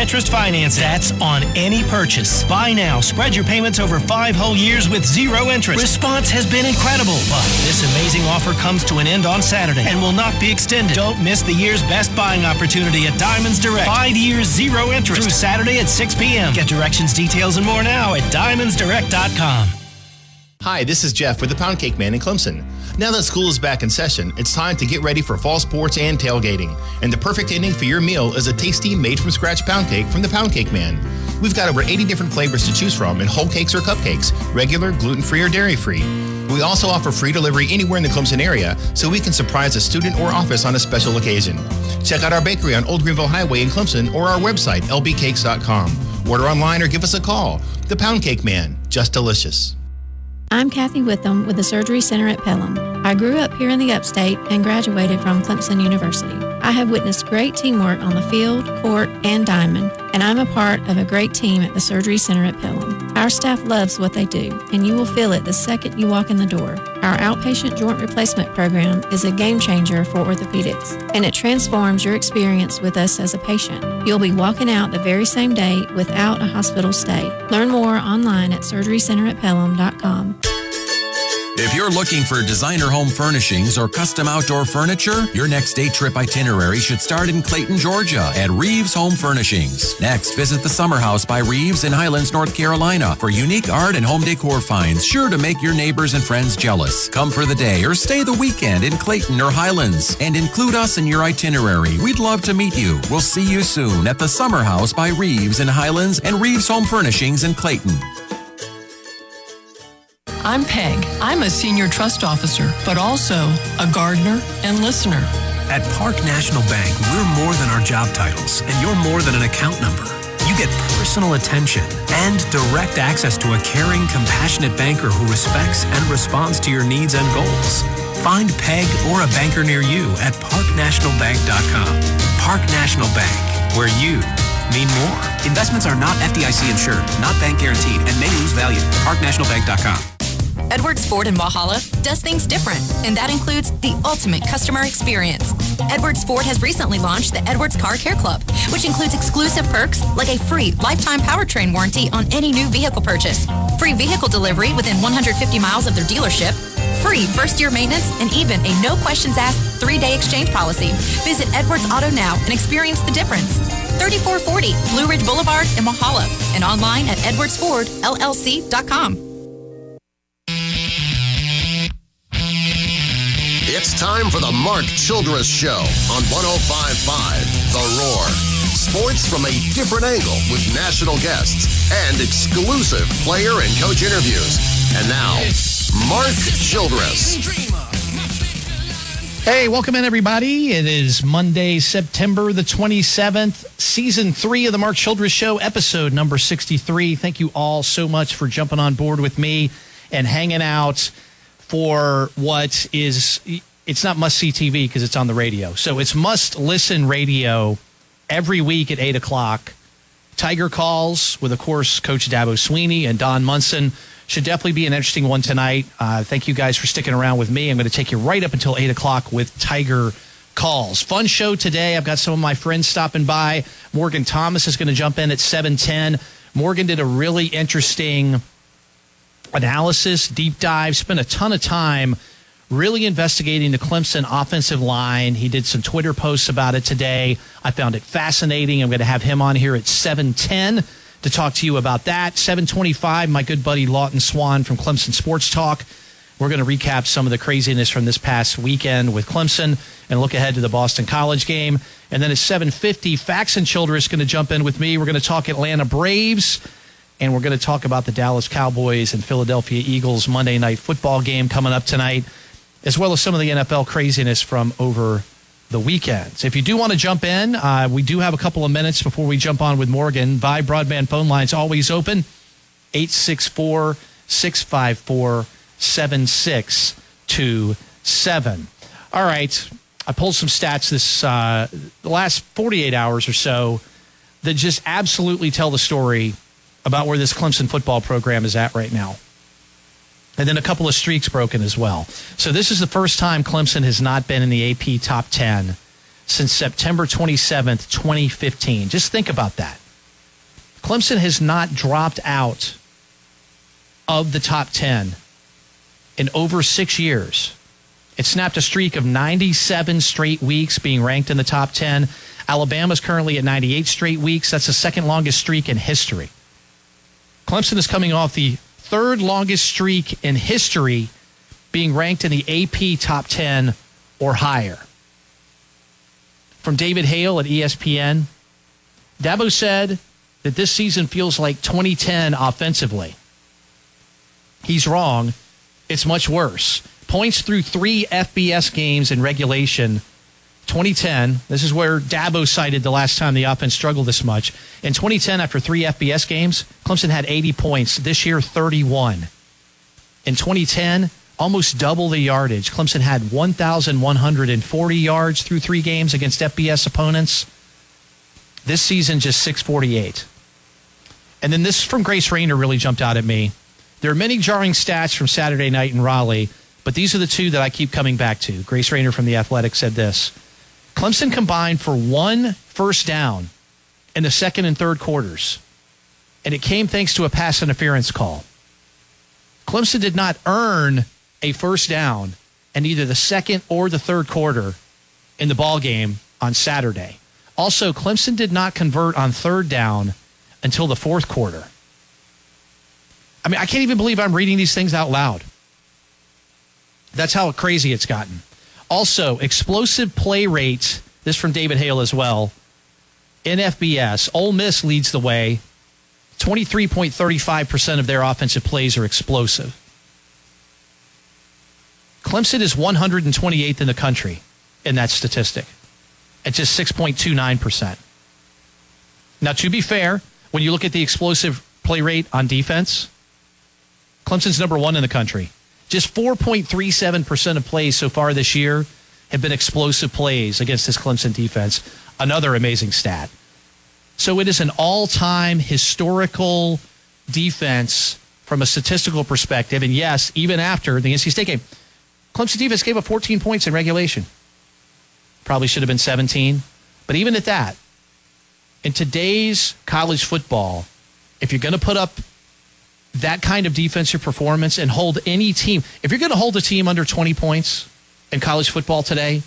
interest financing. That's on any purchase. Buy now. Spread your payments over five whole years with zero interest. Response has been incredible, but this amazing offer comes to an end on Saturday and will not be extended. Don't miss the year's best buying opportunity at Diamonds Direct. Five years, zero interest through Saturday at 6 p.m. Get directions, details, and more now at diamondsdirect.com. Hi, this is Jeff with the Pound Cake Man in Clemson. Now that school is back in session, it's time to get ready for fall sports and tailgating. And the perfect ending for your meal is a tasty, made from scratch pound cake from the Pound Cake Man. We've got over 80 different flavors to choose from in whole cakes or cupcakes, regular, gluten free, or dairy free. We also offer free delivery anywhere in the Clemson area so we can surprise a student or office on a special occasion. Check out our bakery on Old Greenville Highway in Clemson or our website, lbcakes.com. Order online or give us a call. The Pound Cake Man, just delicious. I'm Kathy Witham with the Surgery Center at Pelham. I grew up here in the upstate and graduated from Clemson University. I have witnessed great teamwork on the field, court, and diamond, and I'm a part of a great team at the Surgery Center at Pelham. Our staff loves what they do, and you will feel it the second you walk in the door. Our outpatient joint replacement program is a game changer for orthopedics, and it transforms your experience with us as a patient. You'll be walking out the very same day without a hospital stay. Learn more online at surgerycenteratpelham.com. If you're looking for designer home furnishings or custom outdoor furniture, your next day trip itinerary should start in Clayton, Georgia at Reeves Home Furnishings. Next, visit the Summer House by Reeves in Highlands, North Carolina for unique art and home decor finds sure to make your neighbors and friends jealous. Come for the day or stay the weekend in Clayton or Highlands and include us in your itinerary. We'd love to meet you. We'll see you soon at the Summer House by Reeves in Highlands and Reeves Home Furnishings in Clayton. I'm Peg. I'm a senior trust officer, but also a gardener and listener. At Park National Bank, we're more than our job titles, and you're more than an account number. You get personal attention and direct access to a caring, compassionate banker who respects and responds to your needs and goals. Find Peg or a banker near you at parknationalbank.com. Park National Bank, where you mean more. Investments are not FDIC insured, not bank guaranteed, and may lose value. Parknationalbank.com. Edwards Ford in Walhalla does things different, and that includes the ultimate customer experience. Edwards Ford has recently launched the Edwards Car Care Club, which includes exclusive perks like a free lifetime powertrain warranty on any new vehicle purchase, free vehicle delivery within 150 miles of their dealership, free first year maintenance, and even a no questions asked three day exchange policy. Visit Edwards Auto now and experience the difference. 3440 Blue Ridge Boulevard in Walhalla and online at edwardsfordllc.com. It's time for the Mark Childress Show on 1055 The Roar. Sports from a different angle with national guests and exclusive player and coach interviews. And now, Mark Childress. Hey, welcome in, everybody. It is Monday, September the 27th, season three of the Mark Childress Show, episode number 63. Thank you all so much for jumping on board with me and hanging out for what is it's not must see TV because it's on the radio. So it's must listen radio every week at eight o'clock. Tiger calls with, of course, Coach Dabo Swinney and Don Munson. Should definitely be an interesting one tonight. Uh, thank you guys for sticking around with me. I'm going to take you right up until eight o'clock with Tiger calls. Fun show today. I've got some of my friends stopping by. Morgan Thomas is going to jump in at seven ten. Morgan did a really interesting analysis, deep dive, spent a ton of time really investigating the Clemson offensive line. He did some Twitter posts about it today. I found it fascinating. I'm going to have him on here at 710 to talk to you about that. 725, my good buddy Lawton Swann from Clemson Sports Talk. We're going to recap some of the craziness from this past weekend with Clemson and look ahead to the Boston College game. And then at 750, Faxon Childress is going to jump in with me. We're going to talk Atlanta Braves and we're going to talk about the Dallas Cowboys and Philadelphia Eagles Monday night football game coming up tonight, as well as some of the NFL craziness from over the weekend. So if you do want to jump in, uh, we do have a couple of minutes before we jump on with Morgan. By broadband phone lines always open 864 654 7627. All right. I pulled some stats this uh, the last 48 hours or so that just absolutely tell the story about where this Clemson football program is at right now. And then a couple of streaks broken as well. So this is the first time Clemson has not been in the AP top 10 since September 27th, 2015. Just think about that. Clemson has not dropped out of the top 10 in over six years. It snapped a streak of 97 straight weeks being ranked in the top 10. Alabama's currently at 98 straight weeks. That's the second longest streak in history. Clemson is coming off the third longest streak in history being ranked in the AP top 10 or higher. From David Hale at ESPN, Dabo said that this season feels like 2010 offensively. He's wrong. It's much worse. Points through three FBS games in regulation. 2010, this is where Dabo cited the last time the offense struggled this much. In 2010, after three FBS games, Clemson had 80 points. This year, 31. In 2010, almost double the yardage. Clemson had 1,140 yards through three games against FBS opponents. This season, just 648. And then this from Grace Raynor really jumped out at me. There are many jarring stats from Saturday night in Raleigh, but these are the two that I keep coming back to. Grace Raynor from The Athletic said this Clemson combined for one first down in the second and third quarters, and it came thanks to a pass interference call. Clemson did not earn a first down in either the second or the third quarter in the ball game on Saturday. Also, Clemson did not convert on third down until the fourth quarter. I mean, I can't even believe I'm reading these things out loud. That's how crazy it's gotten. Also, explosive play rate. This from David Hale as well. In FBS, Ole Miss leads the way. 23.35% of their offensive plays are explosive. Clemson is 128th in the country in that statistic at just 6.29%. Now, to be fair, when you look at the explosive play rate on defense, Clemson's number one in the country. Just 4.37% of plays so far this year have been explosive plays against this Clemson defense. Another amazing stat. So it is an all time historical defense from a statistical perspective. And yes, even after the NC State game, Clemson defense gave up 14 points in regulation. Probably should have been 17. But even at that, in today's college football, if you're going to put up that kind of defensive performance and hold any team, if you're going to hold a team under 20 points in college football today,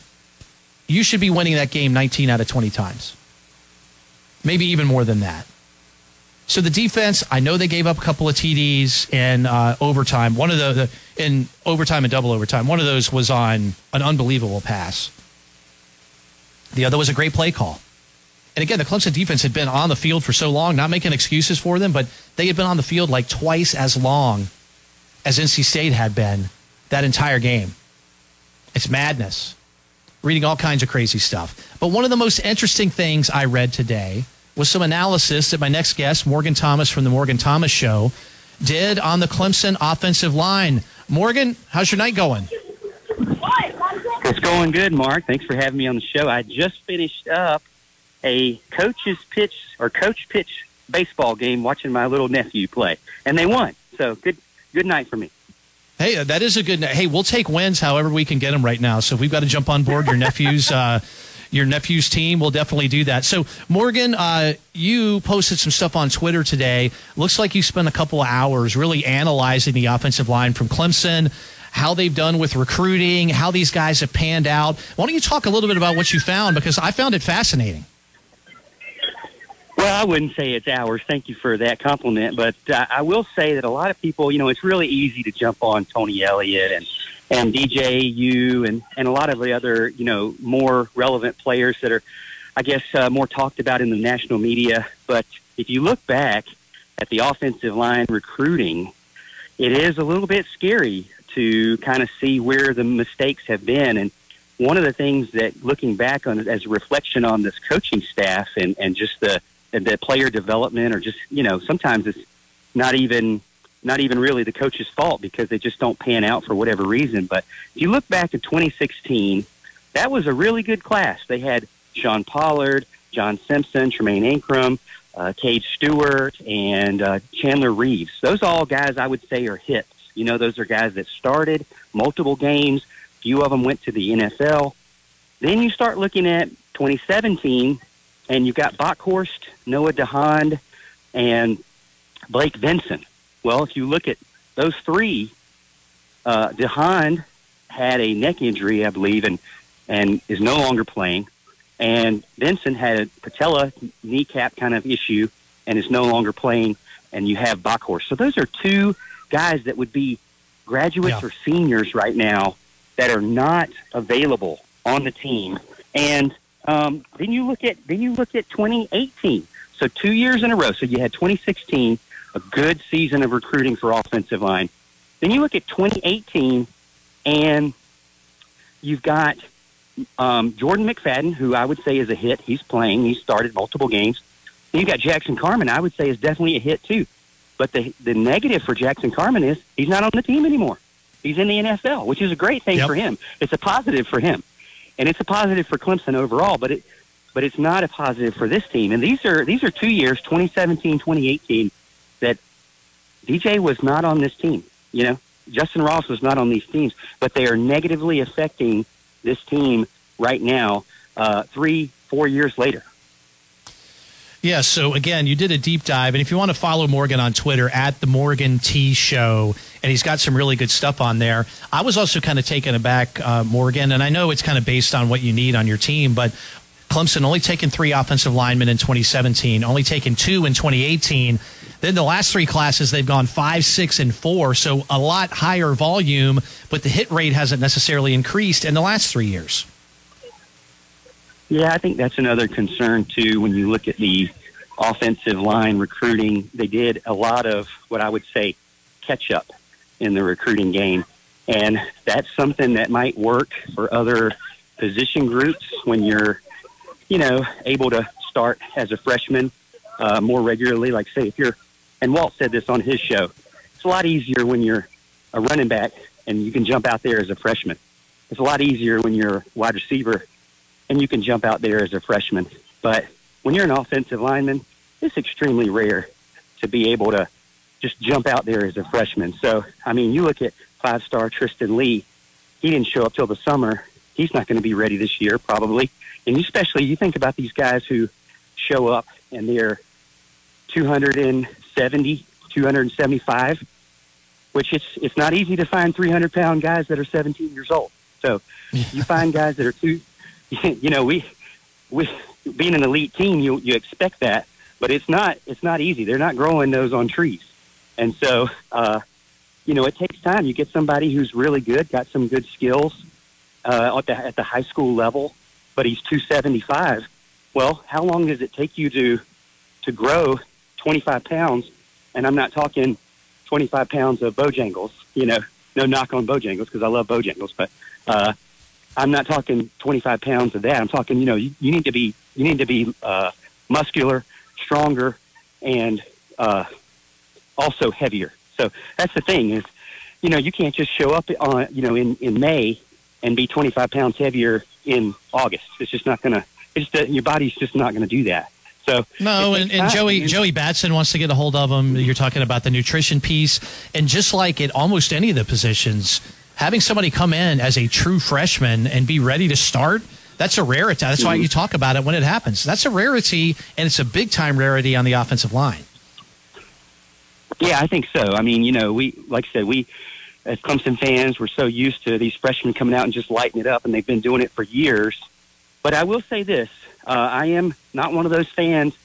you should be winning that game 19 out of 20 times. Maybe even more than that. So the defense, I know they gave up a couple of TDs in uh, overtime. One of the, the in overtime and double overtime. One of those was on an unbelievable pass. The other was a great play call. And again, the Clemson defense had been on the field for so long, not making excuses for them, but they had been on the field like twice as long as NC State had been that entire game. It's madness. Reading all kinds of crazy stuff. But one of the most interesting things I read today was some analysis that my next guest, Morgan Thomas from the Morgan Thomas Show, did on the Clemson offensive line. Morgan, how's your night going? It's going good, Mark. Thanks for having me on the show. I just finished up a coach's pitch or coach pitch baseball game watching my little nephew play, and they won. So good, good night for me. Hey, that is a good. Night. Hey, we'll take wins however we can get them right now. So if we've got to jump on board your nephew's. Uh, your nephew's team will definitely do that. So, Morgan, uh, you posted some stuff on Twitter today. Looks like you spent a couple of hours really analyzing the offensive line from Clemson, how they've done with recruiting, how these guys have panned out. Why don't you talk a little bit about what you found? Because I found it fascinating. Well, I wouldn't say it's ours. Thank you for that compliment. But uh, I will say that a lot of people, you know, it's really easy to jump on Tony Elliott and and DJU and and a lot of the other, you know, more relevant players that are, I guess, uh, more talked about in the national media. But if you look back at the offensive line recruiting, it is a little bit scary to kind of see where the mistakes have been and one of the things that looking back on it as a reflection on this coaching staff and, and just the the player development or just you know sometimes it's not even not even really the coach's fault because they just don't pan out for whatever reason. But if you look back at 2016, that was a really good class. They had Sean Pollard, John Simpson, Tremayne Anchrum, uh, Cade Stewart, and uh, Chandler Reeves. Those all guys I would say are hits. You know, those are guys that started multiple games. Few of them went to the NFL. Then you start looking at 2017, and you've got Bockhorst, Noah DeHond, and Blake Vinson. Well, if you look at those three, uh, DeHond had a neck injury, I believe, and and is no longer playing. And Vinson had a patella kneecap kind of issue and is no longer playing. And you have Bockhorst. So those are two guys that would be graduates Yeah. or seniors right now that are not available on the team. And um, then you look at then you look at 2018. So two years in a row. So you had 2016, a good season of recruiting for offensive line. Then you look at 2018, and you've got um, Jordan McFadden, who I would say is a hit. He's playing. He's started multiple games. Then you got Jackson Carman. I would say is definitely a hit too. But the the negative for Jackson Carman is he's not on the team anymore. He's in the NFL, which is a great thing Yep. for him. It's a positive for him, and it's a positive for Clemson overall. But it but it's not a positive for this team. And these are these are two years, 2017, 2018, that DJ was not on this team. You know, Justin Ross was not on these teams, but they are negatively affecting this team right now, uh, three, four years later. Yeah, so again, you did a deep dive. And if you want to follow Morgan on Twitter, at the Morgan T Show, and he's got some really good stuff on there. I was also kind of taken aback, uh, Morgan, and I know it's kind of based on what you need on your team, but Clemson only taken three offensive linemen in 2017, only taken two in 2018. Then the last three classes, they've gone five, six, and four. So a lot higher volume, but the hit rate hasn't necessarily increased in the last three years. Yeah, I think that's another concern too. When you look at the offensive line recruiting, they did a lot of what I would say catch up in the recruiting game, and that's something that might work for other position groups when you're, you know, able to start as a freshman uh, more regularly. Like say if you're, and Walt said this on his show, it's a lot easier when you're a running back and you can jump out there as a freshman. It's a lot easier when you're wide receiver and you can jump out there as a freshman. But when you're an offensive lineman, it's extremely rare to be able to just jump out there as a freshman. So, I mean, you look at five star Tristan Leigh, he didn't show up till the summer. He's not going to be ready this year, probably. And especially, you think about these guys who show up and they're 270, 275, which it's, it's not easy to find 300 pound guys that are 17 years old. So you find guys that are two, you know, we, we, being an elite team, you, you expect that, but it's not, it's not easy. They're not growing those on trees. And so, uh, you know, it takes time. You get somebody who's really good, got some good skills uh, at, the, at the high school level, but he's 275. Well, how long does it take you to to grow 25 pounds? And I'm not talking 25 pounds of Bojangles. You know, no knock on Bojangles because I love Bojangles, but uh, I'm not talking 25 pounds of that. I'm talking, you know, you, you need to be you need to be uh, muscular, stronger, and uh, also heavier. So that's the thing is, you know, you can't just show up on, you know, in, in May and be 25 pounds heavier in August. It's just not going to, it's just, your body's just not going to do that. So No, and, and. Joey Joey Batson wants to get a hold of him. You're talking about the nutrition piece, and just like at almost any of the positions, having somebody come in as a true freshman and be ready to start. That's a rarity. That's why you talk about it when it happens. That's a rarity, and it's a big time rarity on the offensive line. Yeah, I think so. I mean, you know, we like I said, we as Clemson fans, we're so used to these freshmen coming out and just lighting it up, and they've been doing it for years. But I will say this: uh, I am not one of those fans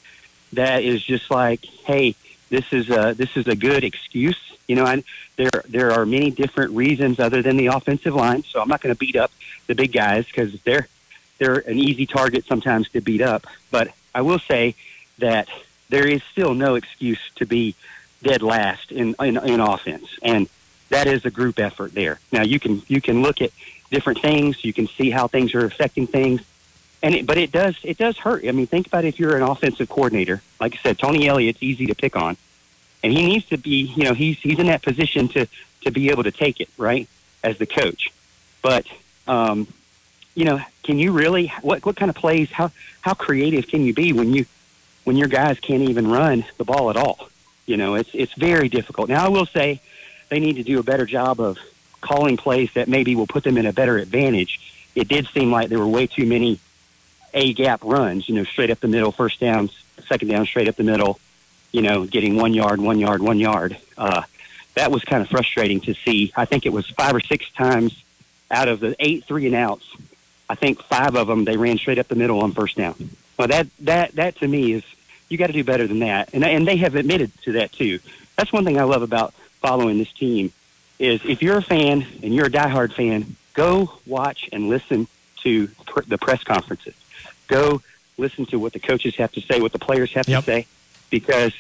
that is just like, "Hey, this is a this is a good excuse." You know, I, there there are many different reasons other than the offensive line. So I'm not going to beat up the big guys because they're they're an easy target sometimes to beat up. But I will say that there is still no excuse to be dead last in, in in offense, and that is a group effort there. Now you can you can look at different things, you can see how things are affecting things, and it, but it does it does hurt. I mean, think about if you're an offensive coordinator. Like I said, Tony Elliott's easy to pick on, and he needs to be you know he's he's in that position to to be able to take it right as the coach, but. um you know, can you really what what kind of plays how how creative can you be when you when your guys can't even run the ball at all? You know, it's it's very difficult. Now I will say they need to do a better job of calling plays that maybe will put them in a better advantage. It did seem like there were way too many A gap runs, you know, straight up the middle, first downs, second down, straight up the middle. You know, getting one yard, one yard, one yard. Uh, that was kind of frustrating to see. I think it was five or six times out of the eight three and outs. I think five of them they ran straight up the middle on first down. Well, that that that to me is you got to do better than that, and and they have admitted to that too. That's one thing I love about following this team is if you're a fan and you're a diehard fan, go watch and listen to pr- the press conferences. Go listen to what the coaches have to say, what the players have Yep. to say, because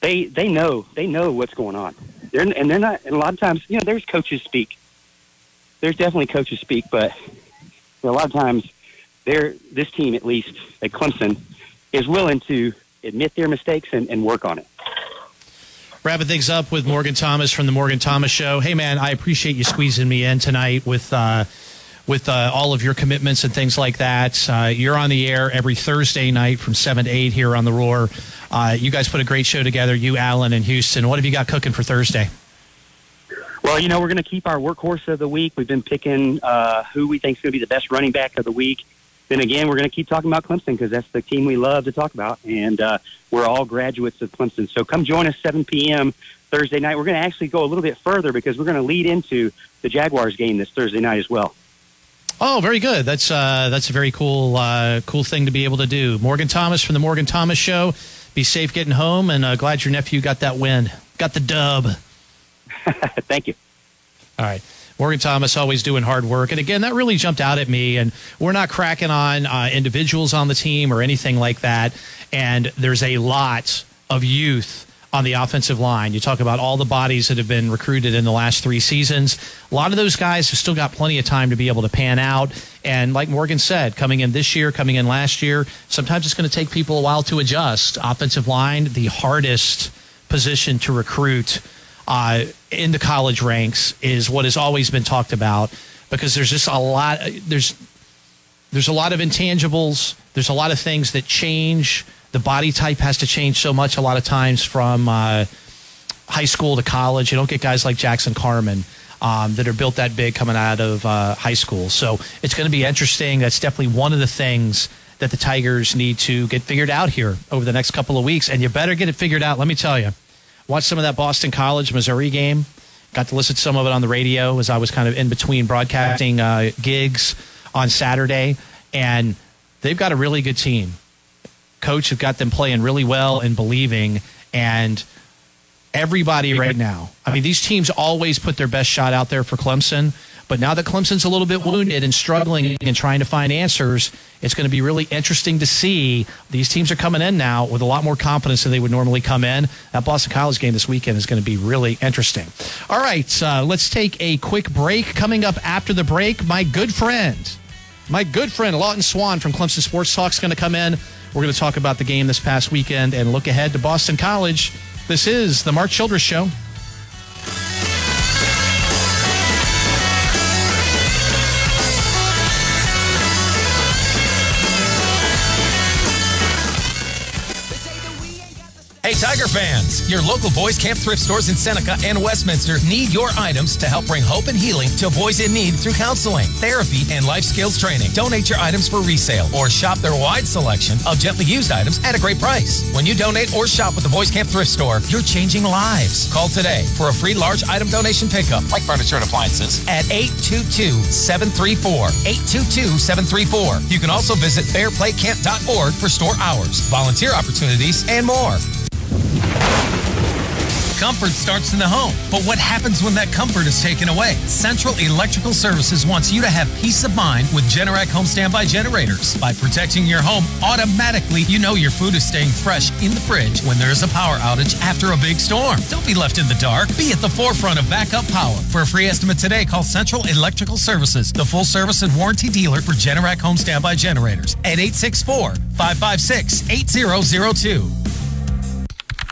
they they know they know what's going on. They're and they're not. And a lot of times, you know, there's coaches speak. There's definitely coaches speak, but a lot of times, they're this team at least at Clemson is willing to admit their mistakes and, and work on it. Wrapping things up with Morgan Thomas from the Morgan Thomas Show. Hey, man, I appreciate you squeezing me in tonight with uh, with uh, all of your commitments and things like that. Uh, you're on the air every Thursday night from seven to eight here on the Roar. Uh, you guys put a great show together. You, Alan, and Houston. What have you got cooking for Thursday? Well, you know, we're going to keep our workhorse of the week. We've been picking uh, who we think is going to be the best running back of the week. Then again, we're going to keep talking about Clemson because that's the team we love to talk about, and uh, we're all graduates of Clemson. So come join us 7 p.m. Thursday night. We're going to actually go a little bit further because we're going to lead into the Jaguars game this Thursday night as well. Oh, very good. That's uh, that's a very cool uh, cool thing to be able to do. Morgan Thomas from the Morgan Thomas Show. Be safe getting home, and uh, glad your nephew got that win, got the dub. Thank you. All right. Morgan Thomas always doing hard work. And again, that really jumped out at me. And we're not cracking on uh, individuals on the team or anything like that. And there's a lot of youth on the offensive line. You talk about all the bodies that have been recruited in the last three seasons. A lot of those guys have still got plenty of time to be able to pan out. And like Morgan said, coming in this year, coming in last year, sometimes it's going to take people a while to adjust. Offensive line, the hardest position to recruit uh, in the college ranks is what has always been talked about because there's just a lot there's there's a lot of intangibles there's a lot of things that change the body type has to change so much a lot of times from uh, high school to college. You don't get guys like jackson carman um, that are built that big coming out of uh, high school. So it's going to be interesting. That's definitely one of the things that the tigers need to get figured out here over the next couple of weeks. And you better get it figured out let me tell you watch some of that Boston College Missouri game. Got to listen to some of it on the radio as I was kind of in between broadcasting uh, gigs on Saturday, and they've got a really good team. Coach have got them playing really well and believing, and everybody right now. I mean, these teams always put their best shot out there for Clemson. But now that Clemson's a little bit wounded and struggling and trying to find answers, it's going to be really interesting to see. These teams are coming in now with a lot more confidence than they would normally come in. That Boston College game this weekend is going to be really interesting. All right, uh, let's take a quick break. Coming up after the break, my good friend, my good friend Lawton Swann from Clemson Sports Talk is going to come in. We're going to talk about the game this past weekend and look ahead to Boston College. This is the Mark Childress Show. Tiger fans! Your local Boys Camp thrift stores in Seneca and Westminster need your items to help bring hope and healing to boys in need through counseling, therapy, and life skills training. Donate your items for resale or shop their wide selection of gently used items at a great price. When you donate or shop with the Boys Camp thrift store, you're changing lives. Call today for a free large item donation pickup, like furniture and appliances, at 822-734. 822-734. You can also visit fairplaycamp.org for store hours, volunteer opportunities, and more. Comfort starts in the home, but what happens when that comfort is taken away? Central Electrical Services wants you to have peace of mind with Generac home standby generators. By protecting your home, automatically you know your food is staying fresh in the fridge when there is a power outage after a big storm. Don't be left in the dark. Be at the forefront of backup power. For a free estimate today, call Central Electrical Services, the full service and warranty dealer for Generac home standby generators at 864 556 8002.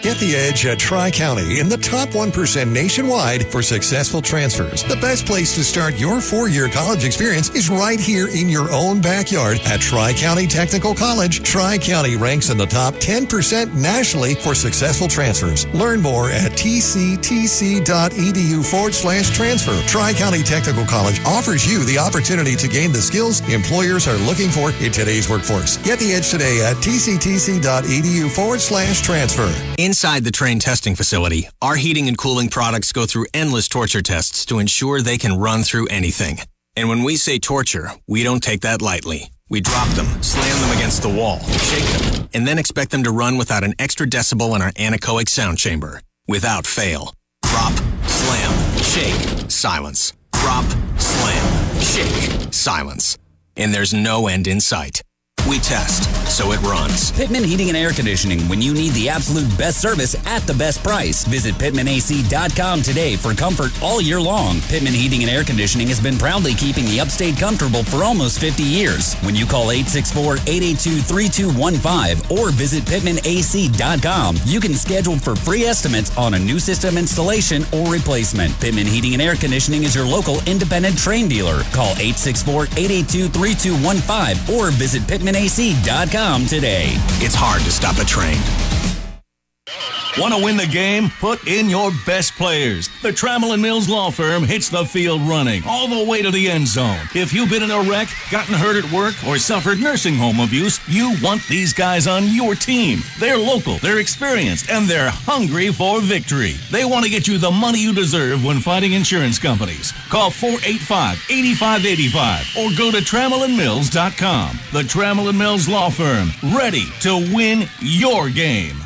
Get the edge at Tri County in the top 1% nationwide for successful transfers. The best place to start your four year college experience is right here in your own backyard at Tri County Technical College. Tri County ranks in the top 10% nationally for successful transfers. Learn more at tctc.edu forward slash transfer. Tri County Technical College offers you the opportunity to gain the skills employers are looking for in today's workforce. Get the edge today at tctc.edu forward slash transfer. Inside the Trane testing facility, our heating and cooling products go through endless torture tests to ensure they can run through anything. And when we say torture, we don't take that lightly. We drop them, slam them against the wall, shake them, and then expect them to run without an extra decibel in our anechoic sound chamber. Without fail. Drop, slam, shake, silence. Drop, slam, shake, silence. And there's no end in sight. We test, so it runs. Pittman Heating and Air Conditioning when you need the absolute best service at the best price. Visit PittmanAC.com today for comfort all year long. Pittman Heating and Air Conditioning has been proudly keeping the upstate comfortable for almost 50 years. When you call 864-882-3215 or visit PittmanAC.com, you can schedule for free estimates on a new system installation or replacement. Pittman Heating and Air Conditioning is your local independent Trane dealer. Call 864-882-3215 or visit PittmanAC.com today. It's hard to stop a Trane. Want to win the game? Put in your best players. The Trammell Mills Law Firm hits the field running all the way to the end zone. If you've been in a wreck, gotten hurt at work, or suffered nursing home abuse, you want these guys on your team. They're local, they're experienced, and they're hungry for victory. They want to get you the money you deserve when fighting insurance companies. Call 485-8585 or go to tramellandmills.com. The Trammell Mills Law Firm, ready to win your game.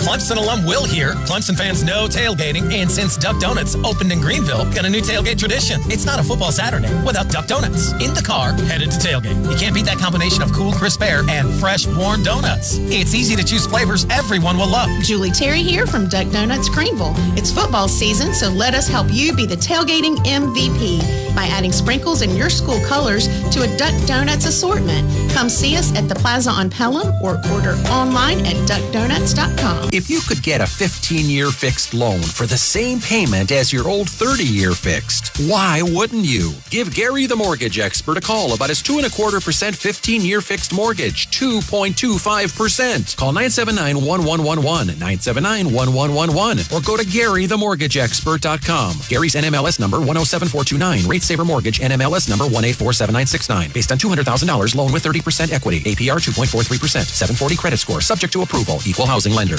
Clemson alum Will here. Clemson fans know tailgating, and since Duck Donuts opened in Greenville, got a new tailgate tradition. It's not a football Saturday without Duck Donuts. In the car, headed to tailgate. You can't beat that combination of cool, crisp air and fresh, warm donuts. It's easy to choose flavors everyone will love. Julie Terry here from Duck Donuts Greenville. It's football season, so let us help you be the tailgating MVP by adding sprinkles in your school colors to a Duck Donuts assortment. Come see us at the Plaza on Pelham or order online at duckdonuts.com. If you could get a 15 year fixed loan for the same payment as your old 30 year fixed, why wouldn't you? Give Gary the mortgage expert a call about his 2.25% 15 year fixed mortgage, 2.25%. Call 979 1111, 979 1111, or go to GaryTheMortgageExpert.com. Gary's NMLS number 107429, Rate Saver Mortgage NMLS number 1847969. Based on $200,000 loan with 30% equity, APR 2.43%, 740 credit score, subject to approval, equal housing lender.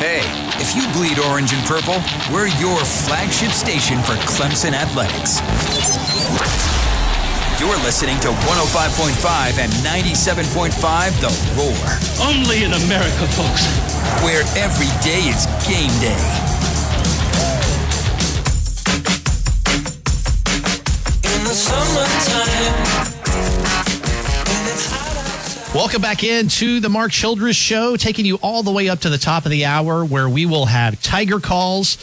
Hey, if you bleed orange and purple, we're your flagship station for Clemson athletics. You're listening to 105.5 and 97.5 The Roar. Only in America, folks. Where every day is game day. In the summertime. Welcome back into the Mark Childress Show, taking you all the way up to the top of the hour where we will have Tiger Calls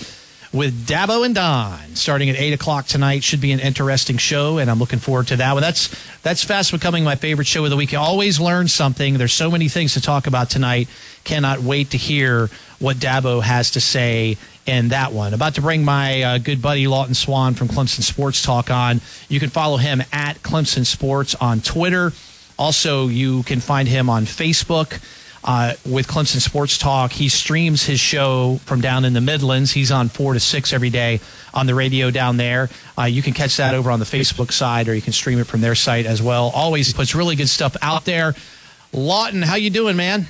with Dabo and Don starting at 8 o'clock tonight. Should be an interesting show, and I'm looking forward to that one. That's, that's fast becoming my favorite show of the week. You always learn something. There's so many things to talk about tonight. Cannot wait to hear what Dabo has to say in that one. About to bring my uh, good buddy Lawton Swann from Clemson Sports Talk on. You can follow him at Clemson Sports on Twitter. Also, you can find him on Facebook uh, with Clemson Sports Talk. He streams his show from down in the Midlands. He's on four to six every day on the radio down there. Uh, you can catch that over on the Facebook side, or you can stream it from their site as well. Always puts really good stuff out there. Lawton, how you doing, man?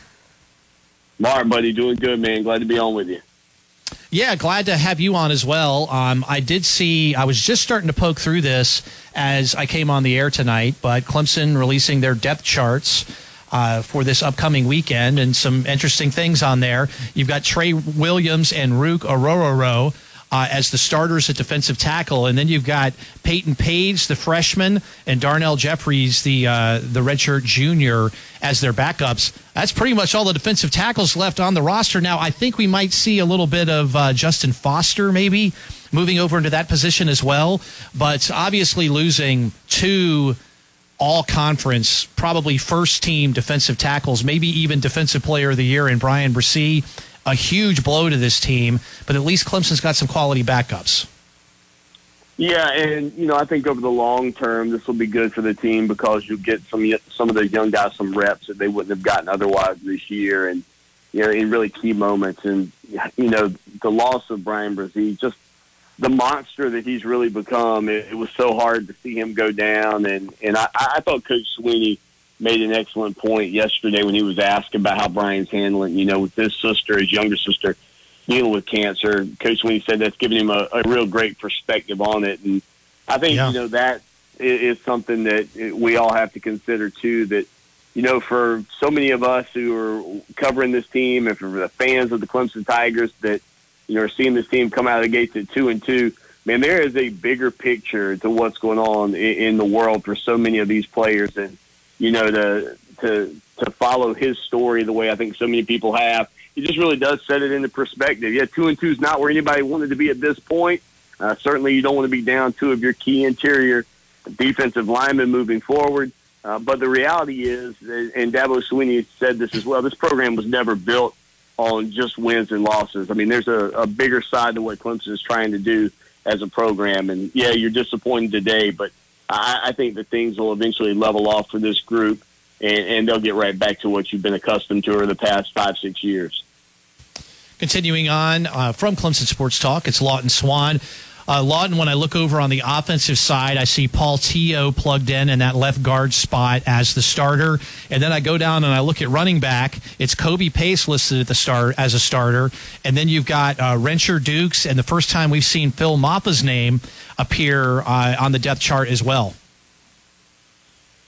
Mark, buddy, doing good, man. Glad to be on with you. Yeah, glad to have you on as well. Um, I did see, I was just starting to poke through this as I came on the air tonight, but Clemson releasing their depth charts. Uh, for this upcoming weekend, and some interesting things on there. You've got Trey Williams and Ruke Orhorhoro uh, as the starters at defensive tackle, and then you've got Peyton Page, the freshman, and Darnell Jeffries, the uh, the redshirt junior, as their backups. That's pretty much all the defensive tackles left on the roster. Now, I think we might see a little bit of uh, Justin Foster maybe moving over into that position as well, but obviously losing two all conference, probably first team defensive tackles, maybe even defensive player of the year in Bryan Bresee a huge blow to this team, but at least Clemson's got some quality backups. Yeah, and you know I think over the long term this will be good for the team because you'll get some some of the young guys some reps that they wouldn't have gotten otherwise this year, and you know in really key moments. And you know the loss of Bryan Bresee, just the monster that he's really become. It, it was so hard to see him go down, and and I, I thought Coach Swinney made an excellent point yesterday when he was asked about how Bryan's handling, you know, with his sister, his younger sister, dealing with cancer. Coach Swinney said that's given him a, a real great perspective on it. And I think, yeah. you know, that is something that we all have to consider too, that, you know, for so many of us who are covering this team and for the fans of the Clemson Tigers that, you know, are seeing this team come out of the gates at two and two, man, there is a bigger picture to what's going on in, in the world for so many of these players. And, you know, to to to follow his story the way I think so many people have. He just really does set it into perspective. Yeah, two and two is not where anybody wanted to be at this point. Uh, certainly, you don't want to be down two of your key interior defensive linemen moving forward. Uh, but the reality is, and Dabo Swinney said this as well, this program was never built on just wins and losses. I mean, there's a, a bigger side to what Clemson is trying to do as a program. And yeah, you're disappointed today, but I, I think that things will eventually level off for this group, and, and they'll get right back to what you've been accustomed to over the past five, six years. Continuing on uh, from Clemson Sports Talk, it's Lawton Swann. Uh, Lawton, when I look over on the offensive side, I see Paul Tchio plugged in in that left guard spot as the starter. And then I go down and I look at running back. It's Kobe Pace listed at the start as a starter. And then you've got uh, Rencher Dukes, and the first time we've seen Phil Mafah's name appear uh, on the depth chart as well.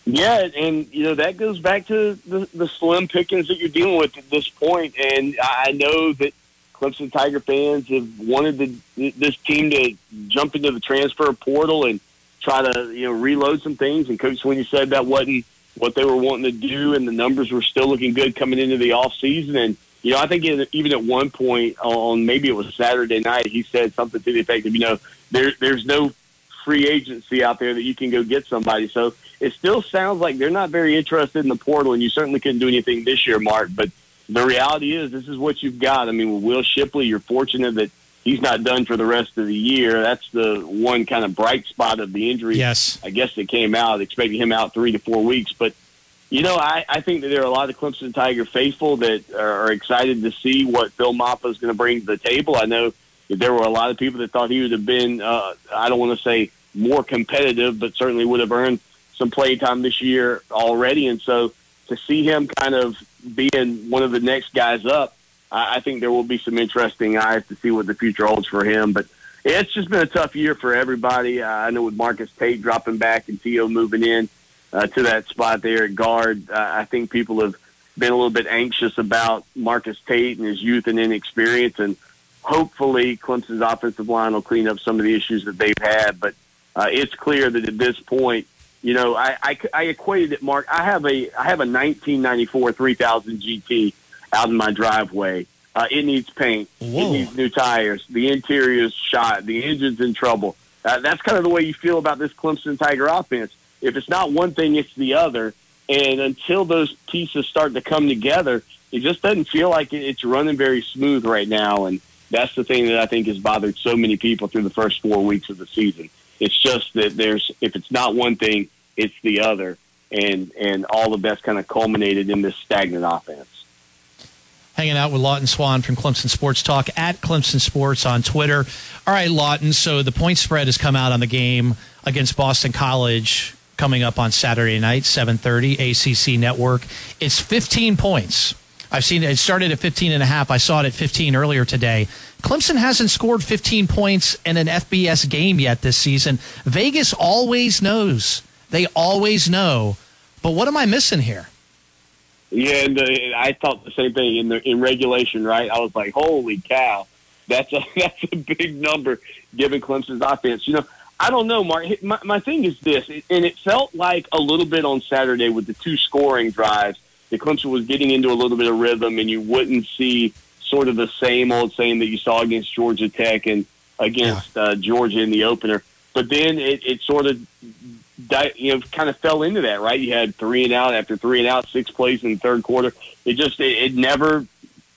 Yeah, and you know that goes back to the, the slim pickings that you're dealing with at this point. And I know that Clemson Tiger fans have wanted the, this team to jump into the transfer portal and try to you know reload some things. And Coach Swinney said that wasn't what they were wanting to do, and the numbers were still looking good coming into the off season. And you know, I think even at one point on maybe it was Saturday night, he said something to the effect of, you know, there there's no free agency out there that you can go get somebody. So it still sounds like they're not very interested in the portal, and you certainly couldn't do anything this year, Mark. But the reality is this is what you've got. I mean, with Will Shipley, you're fortunate that he's not done for the rest of the year. That's the one kind of bright spot of the injury. Yes. I guess that came out, expecting him out three to four weeks. But, you know, I, I think that there are a lot of Clemson Tiger faithful that are excited to see what Phil Mafah is going to bring to the table. I know that there were a lot of people that thought he would have been, uh, I don't want to say more competitive, but certainly would have earned some play time this year already. And so to see him kind of being one of the next guys up, I, I think there will be some interesting eyes to see what the future holds for him. But it's just been a tough year for everybody. Uh, I know with Marcus Tate dropping back and Tchio moving in uh, to that spot there at guard, uh, I think people have been a little bit anxious about Marcus Tate and his youth and inexperience. And hopefully Clemson's offensive line will clean up some of the issues that they've had. But uh, it's clear that at this point, you know, I, I, I equated it, Mark. I have a I have a 1994 3000 GT out in my driveway. Uh, it needs paint. Whoa. It needs new tires. The interior is shot. The engine's in trouble. Uh, that's kind of the way you feel about this Clemson Tiger offense. If it's not one thing, it's the other. And until those pieces start to come together, it just doesn't feel like it's running very smooth right now. And that's the thing that I think has bothered so many people through the first four weeks of the season. It's just that there's if it's not one thing, it's the other, and and all the best kind of culminated in this stagnant offense. Hanging out with Lawton Swann from Clemson Sports Talk at Clemson Sports on Twitter. All right, Lawton. So the point spread has come out on the game against Boston College coming up on Saturday night, 7:30 ACC Network. It's 15 points. I've seen it. It started at 15 and a half. I saw it at 15 earlier today. Clemson hasn't scored 15 points in an FBS game yet this season. Vegas always knows. They always know. But what am I missing here? Yeah, and uh, I thought the same thing in the in regulation. Right, I was like, "Holy cow, that's a that's a big number given Clemson's offense." You know, I don't know, Mark. My, my thing is this, and it felt like a little bit on Saturday with the two scoring drives that Clemson was getting into a little bit of rhythm, and you wouldn't see sort of the same old same that you saw against Georgia Tech and against uh, Georgia in the opener. But then it, it sort of di- you know kind of fell into that, right? You had three and out after three and out, six plays in the third quarter. It just it, it never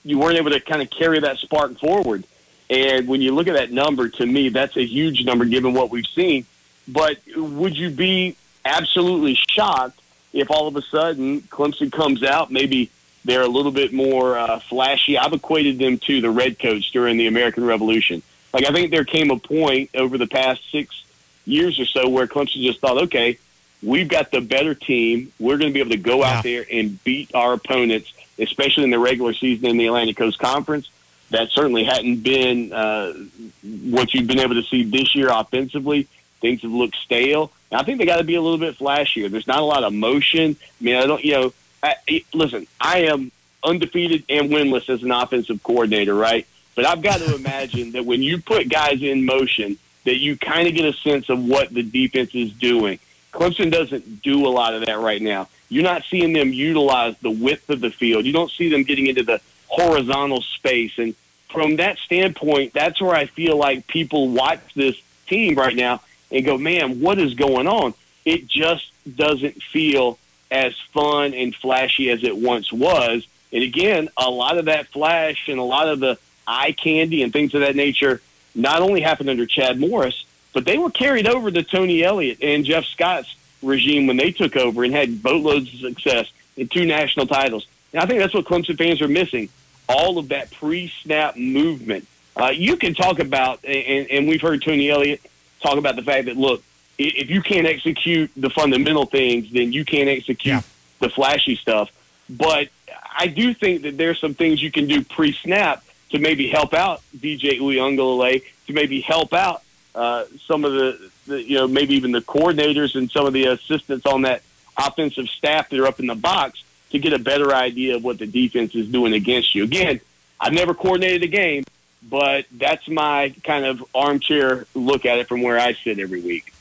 you weren't able to kind of carry that spark forward. And when you look at that number, to me, that's a huge number given what we've seen. But would you be absolutely shocked if all of a sudden Clemson comes out, maybe they're a little bit more uh, flashy? I've equated them to the Red Coats during the American Revolution. Like, I think there came a point over the past six years or so where Clemson just thought, okay, we've got the better team. We're going to be able to go out there and beat our opponents, especially in the regular season in the Atlantic Coast Conference. That certainly hadn't been uh, what you've been able to see this year offensively. Things have looked stale. And I think they got to be a little bit flashier. There's not a lot of motion. I mean, I don't, you know, I, listen, I am undefeated and winless as an offensive coordinator, right? But I've got to imagine that when you put guys in motion, that you kind of get a sense of what the defense is doing. Clemson doesn't do a lot of that right now. You're not seeing them utilize the width of the field. You don't see them getting into the horizontal space. And from that standpoint, that's where I feel like people watch this team right now and go, man, what is going on? It just doesn't feel as fun and flashy as it once was. And again, a lot of that flash and a lot of the eye candy and things of that nature not only happened under Chad Morris, but they were carried over to Tony Elliott and Jeff Scott's regime when they took over and had boatloads of success in two national titles. And I think that's what Clemson fans are missing all of that pre-snap movement. Uh, you can talk about, and, and we've heard Tony Elliott talk about the fact that, look, if you can't execute the fundamental things, then you can't execute yeah. the flashy stuff. But I do think that there's some things you can do pre-snap to maybe help out DJ Uiagalelei, to maybe help out uh, some of the, the, you know, maybe even the coordinators and some of the assistants on that offensive staff that are up in the box to get a better idea of what the defense is doing against you. Again, I've never coordinated a game, but that's my kind of armchair look at it from where I sit every week.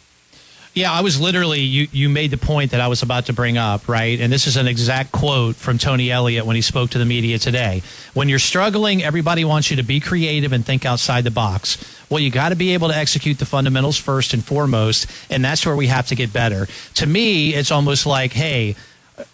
Yeah, I was literally you. You made the point that I was about to bring up, right? And this is an exact quote from Tony Elliott when he spoke to the media today. When you're struggling, everybody wants you to be creative and think outside the box. Well, you got to be able to execute the fundamentals first and foremost, and that's where we have to get better. To me, it's almost like, hey,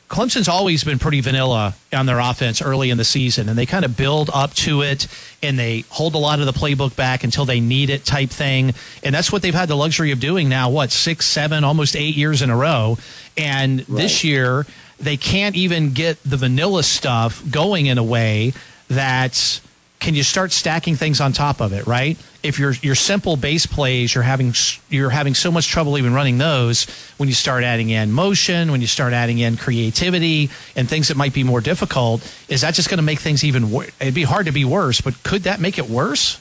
Clemson's always been pretty vanilla on their offense early in the season, and they kind of build up to it and they hold a lot of the playbook back until they need it type thing. And that's what they've had the luxury of doing now, what, six, seven, almost eight years in a row. And right. this year, they can't even get the vanilla stuff going in a way that's can you start stacking things on top of it, right? If your your simple base plays, you're having you're having so much trouble even running those. When you start adding in motion, when you start adding in creativity and things that might be more difficult, is that just going to make things even? worse? It'd be hard to be worse, but could that make it worse?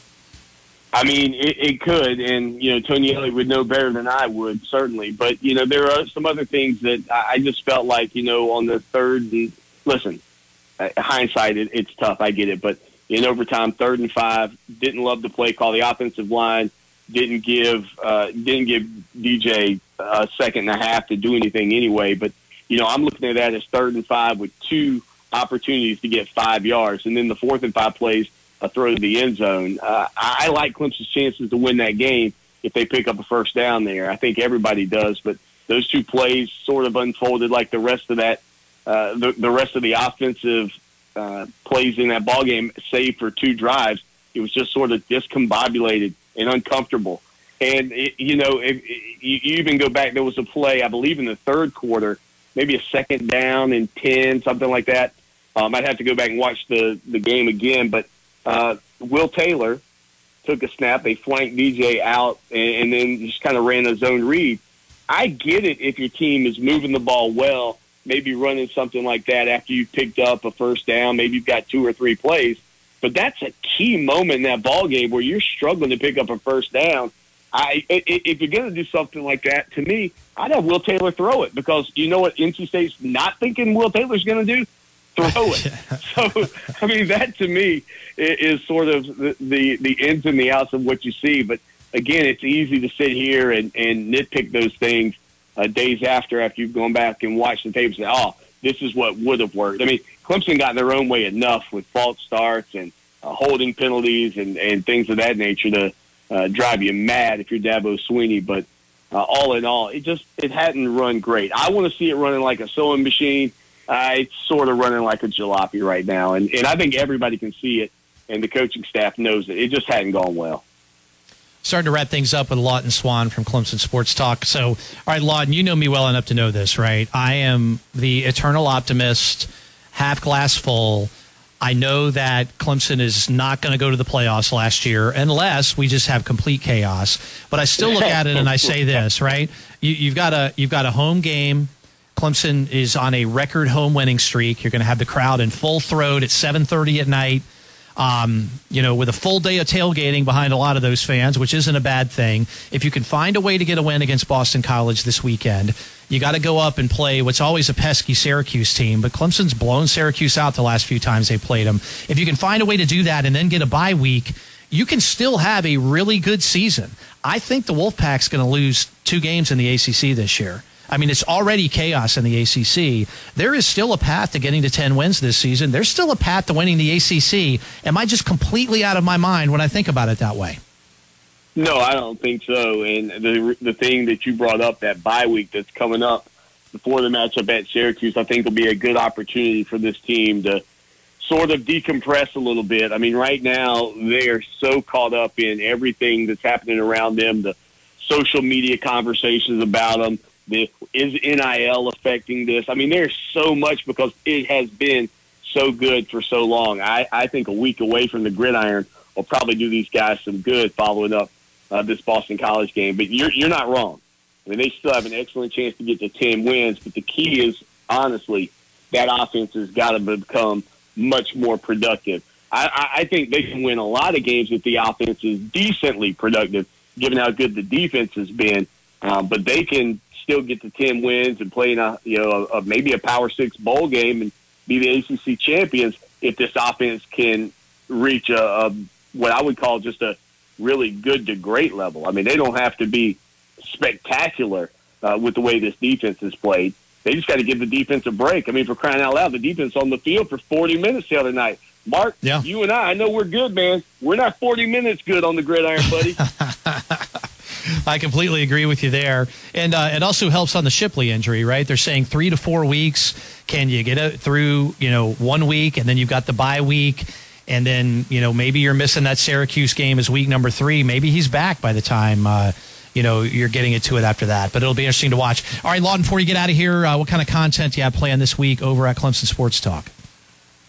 I mean, it, it could, and you know, Tony Elliott would know better than I would certainly. But you know, there are some other things that I just felt like you know on the third. And, listen, uh, hindsight, it, it's tough. I get it, but in overtime, third and five. Didn't love the play call. The offensive line didn't give uh, didn't give DJ a second and a half to do anything anyway. But you know, I'm looking at that as third and five with two opportunities to get five yards, and then the fourth and five plays a throw to the end zone. Uh, I like Clemson's chances to win that game if they pick up a first down there. I think everybody does, but those two plays sort of unfolded like the rest of that. Uh, the, the rest of the offensive uh, plays in that ball game, save for two drives. It was just sort of discombobulated and uncomfortable. And it, you know, if, if you even go back, there was a play I believe in the third quarter, maybe a second down and ten, something like that. Um, I'd have to go back and watch the the game again, but uh, Will Taylor took a snap. They flanked DJ out and, and then just kind of ran a zone read. I get it if your team is moving the ball well maybe running something like that after you've picked up a first down. Maybe you've got two or three plays, but that's a key moment in that ball game where you're struggling to pick up a first down. I, if you're going to do something like that, to me, I'd have Will Taylor throw it because you know what NC State's not thinking Will Taylor's going to do? throw it. so, I mean, that to me is, sort of the, the, the ins and the outs of what you see. But again, it's easy to sit here and, and nitpick those things uh, days after, after you've gone back and watched the tape and say, oh, this is what would have worked. I mean, Clemson got their own way enough with false starts and uh, holding penalties and, and things of that nature to uh, drive you mad if you're Dabo Swinney. But uh, all in all, it just it hadn't run great. I want to see it running like a sewing machine. Uh, it's sort of running like a jalopy right now, and and I think everybody can see it, and the coaching staff knows it. It just hadn't gone well. Starting to wrap things up with Lawton Swann from Clemson Sports Talk. So, all right, Lawton, you know me well enough to know this, right? I am the eternal optimist, half glass full. I know that Clemson is not going to go to the playoffs last year unless we just have complete chaos. But I still look at it and I say this, right? You, have got a you've got a home game. Clemson is on a record home winning streak. You're going to have the crowd in full throat at 7:30 at night. Um, you know, with a full day of tailgating behind a lot of those fans, which isn't a bad thing. If you can find a way to get a win against Boston College this weekend, you got to go up and play what's always a pesky Syracuse team, but Clemson's blown Syracuse out the last few times they played them. If you can find a way to do that and then get a bye week, you can still have a really good season. I think the Wolfpack's going to lose two games in the ACC this year. I mean, it's already chaos in the ACC. There is still a path to getting to 10 wins this season. There's still a path to winning the ACC. Am I just completely out of my mind when I think about it that way? No, I don't think so. And the the thing that you brought up, that bye week that's coming up before the matchup at Syracuse, I think will be a good opportunity for this team to sort of decompress a little bit. I mean, right now they are so caught up in everything that's happening around them, the social media conversations about them, is NIL affecting this? I mean, there's so much because it has been so good for so long. I, I think a week away from the gridiron will probably do these guys some good following up uh, this Boston College game. But you're, you're not wrong. I mean, they still have an excellent chance to get to 10 wins, but the key is, honestly, that offense has got to become much more productive. I, I think they can win a lot of games if the offense is decently productive, given how good the defense has been. Um, but they can still get to ten wins and play in a you know a, a, maybe a Power Six bowl game and be the ACC champions if this offense can reach a, a what I would call just a really good to great level. I mean, they don't have to be spectacular uh, with the way this defense is played. They just got to give the defense a break. I mean, for crying out loud, the defense on the field for 40 minutes the other night. Mark, yeah. you and I, I know we're good, man. We're not 40 minutes good on the gridiron, buddy. I completely agree with you there. And uh, it also helps on the Shipley injury, right? They're saying three to four weeks. Can you get it through, you know, one week and then you've got the bye week? And then, you know, maybe you're missing that Syracuse game as week number three. Maybe he's back by the time, uh, you know, you're getting it to it after that. But it'll be interesting to watch. All right, Lawton, before you get out of here, uh, what kind of content do you have planned this week over at Clemson Sports Talk?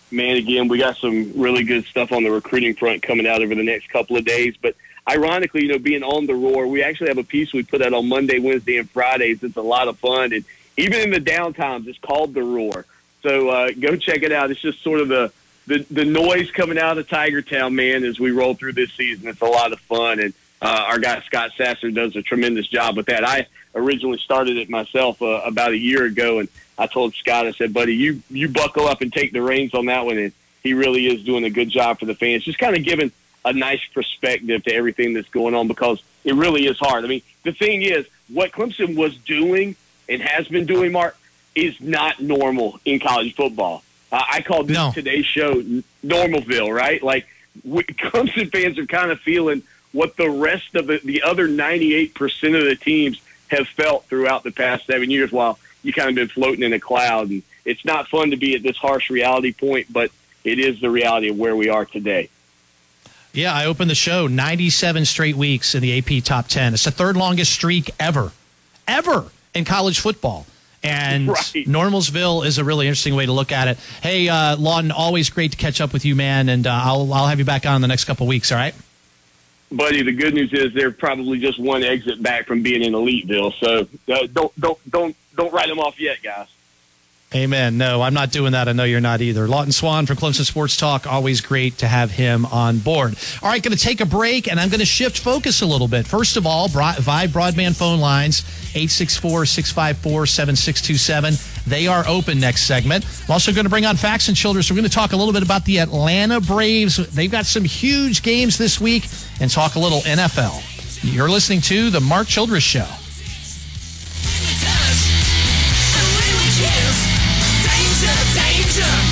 Man, again, we got some really good stuff on the recruiting front coming out over the next couple of days. But ironically, you know, being on the roar, we actually have a piece we put out on Monday, Wednesday, and Fridays. It's a lot of fun, and even in the downtimes, it's called the roar. So uh, go check it out. It's just sort of the, the the noise coming out of Tiger Town, man, as we roll through this season. It's a lot of fun, and uh, our guy Scott Sasser does a tremendous job with that. I originally started it myself uh, about a year ago, and I told Scott, I said, "Buddy, you you buckle up and take the reins on that one." And he really is doing a good job for the fans, just kind of giving a nice perspective to everything that's going on because it really is hard. I mean, the thing is, what Clemson was doing and has been doing, Mark, is not normal in college football. Uh, I called this no. today's show Normalville, right? Like we, Clemson fans are kind of feeling what the rest of the, the other 98% of the teams have felt throughout the past seven years while you kind of been floating in a cloud. And it's not fun to be at this harsh reality point, but it is the reality of where we are today. Yeah, I opened the show 97 straight weeks in the AP top 10. It's the third longest streak ever, ever in college football. And right. Normalsville is a really interesting way to look at it. Hey, uh, Lawton, always great to catch up with you, man. And uh, I'll, I'll have you back on the next couple weeks, all right? Buddy, the good news is they're probably just one exit back from being in Eliteville. So uh, don't, don't, don't, don't write them off yet, guys. Amen. No, I'm not doing that. I know you're not either. Lawton Swann from Clemson Sports Talk. Always great to have him on board. All right, going to take a break and I'm going to shift focus a little bit. First of all, Vibe broadband phone lines 864 654 7627. They are open next segment. I'm also going to bring on Faxon Childress. So we're going to talk a little bit about the Atlanta Braves. They've got some huge games this week and talk a little NFL. You're listening to The Mark Childress Show. These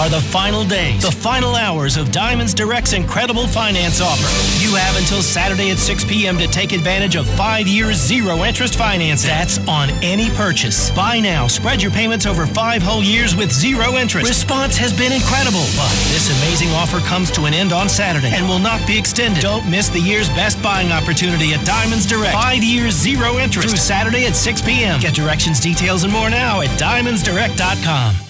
are the final days, the final hours of Diamonds Direct's incredible finance offer. You have until Saturday at 6 p.m. to take advantage of five years zero interest finance. That's on any purchase. Buy now. Spread your payments over five whole years with zero interest. Response has been incredible, but this amazing offer comes to an end on Saturday and will not be extended. Don't miss the year's best buying opportunity at Diamonds Direct. Five years zero interest through Saturday at 6 p.m. Get directions, details, and more now at diamondsdirect.com.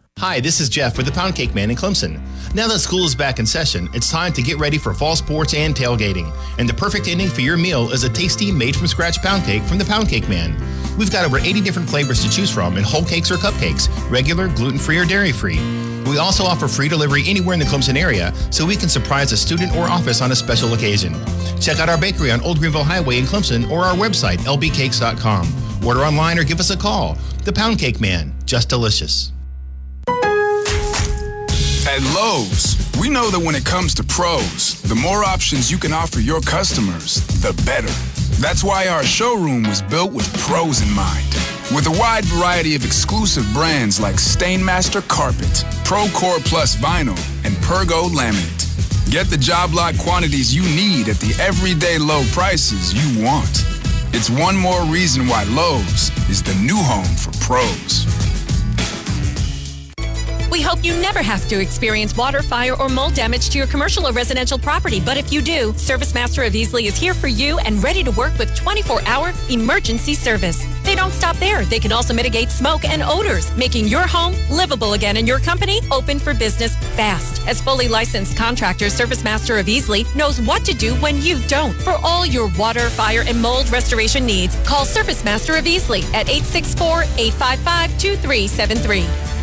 Hi, this is Jeff with the Pound Cake Man in Clemson. Now that school is back in session, it's time to get ready for fall sports and tailgating. And the perfect ending for your meal is a tasty, made from scratch pound cake from the Pound Cake Man. We've got over 80 different flavors to choose from in whole cakes or cupcakes, regular, gluten free, or dairy free. We also offer free delivery anywhere in the Clemson area so we can surprise a student or office on a special occasion. Check out our bakery on Old Greenville Highway in Clemson or our website, lbcakes.com. Order online or give us a call. The Pound Cake Man, just delicious. At Lowe's, we know that when it comes to pros, the more options you can offer your customers, the better. That's why our showroom was built with pros in mind. With a wide variety of exclusive brands like Stainmaster Carpet, Procore Plus Vinyl, and Pergo Laminate. Get the job lot quantities you need at the everyday low prices you want. It's one more reason why Lowe's is the new home for pros. We hope you never have to experience water, fire, or mold damage to your commercial or residential property. But if you do, Service Master of Easley is here for you and ready to work with 24 hour emergency service. They don't stop there. They can also mitigate smoke and odors, making your home livable again and your company open for business fast. As fully licensed contractor, Service Master of Easley knows what to do when you don't. For all your water, fire, and mold restoration needs, call Service Master of Easley at 864 855 2373.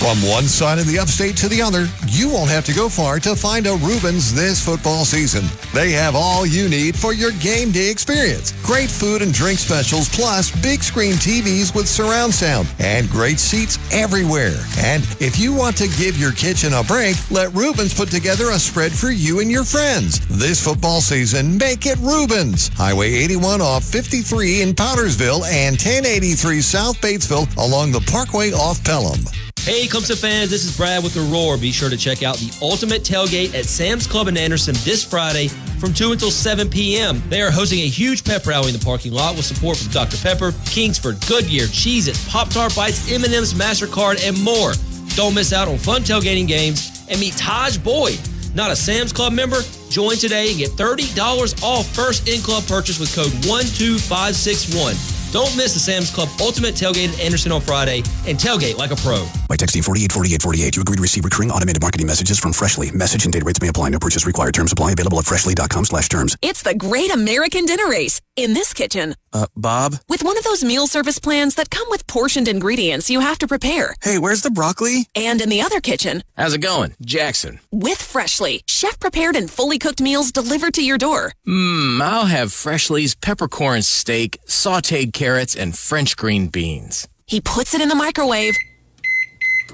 From one side of the upstate to the other, you won't have to go far to find a Rubens this football season. They have all you need for your game day experience. Great food and drink specials, plus big screen TVs with surround sound and great seats everywhere. And if you want to give your kitchen a break, let Rubens put together a spread for you and your friends. This football season, make it Rubens. Highway 81 off 53 in Powdersville and 1083 South Batesville along the Parkway off Pelham. Hey, Clemson fans, this is Brad with The Roar. Be sure to check out the Ultimate Tailgate at Sam's Club in Anderson this Friday from 2 until 7 p.m. They are hosting a huge pep rally in the parking lot with support from Dr. Pepper, Kingsford, Goodyear, Cheez-It, Pop-Tart Bites, M&M's, MasterCard, and more. Don't miss out on fun tailgating games and meet Tajh Boyd. Not a Sam's Club member? Join today and get $30 off first in-club purchase with code 12561. Don't miss the Sam's Club Ultimate Tailgate at Anderson on Friday and tailgate like a pro. By texting 484848, you agree to receive recurring automated marketing messages from Freshly. Message and data rates may apply. No purchase required. Terms apply. Available at freshly.com slash terms. It's the Great American Dinner Race in this kitchen. Uh, Bob? With one of those meal service plans that come with portioned ingredients you have to prepare. Hey, where's the broccoli? And in the other kitchen. How's it going? Jackson. With Freshly, chef prepared and fully cooked meals delivered to your door. Mmm, I'll have Freshly's peppercorn steak, sauteed carrots, and French green beans. He puts it in the microwave.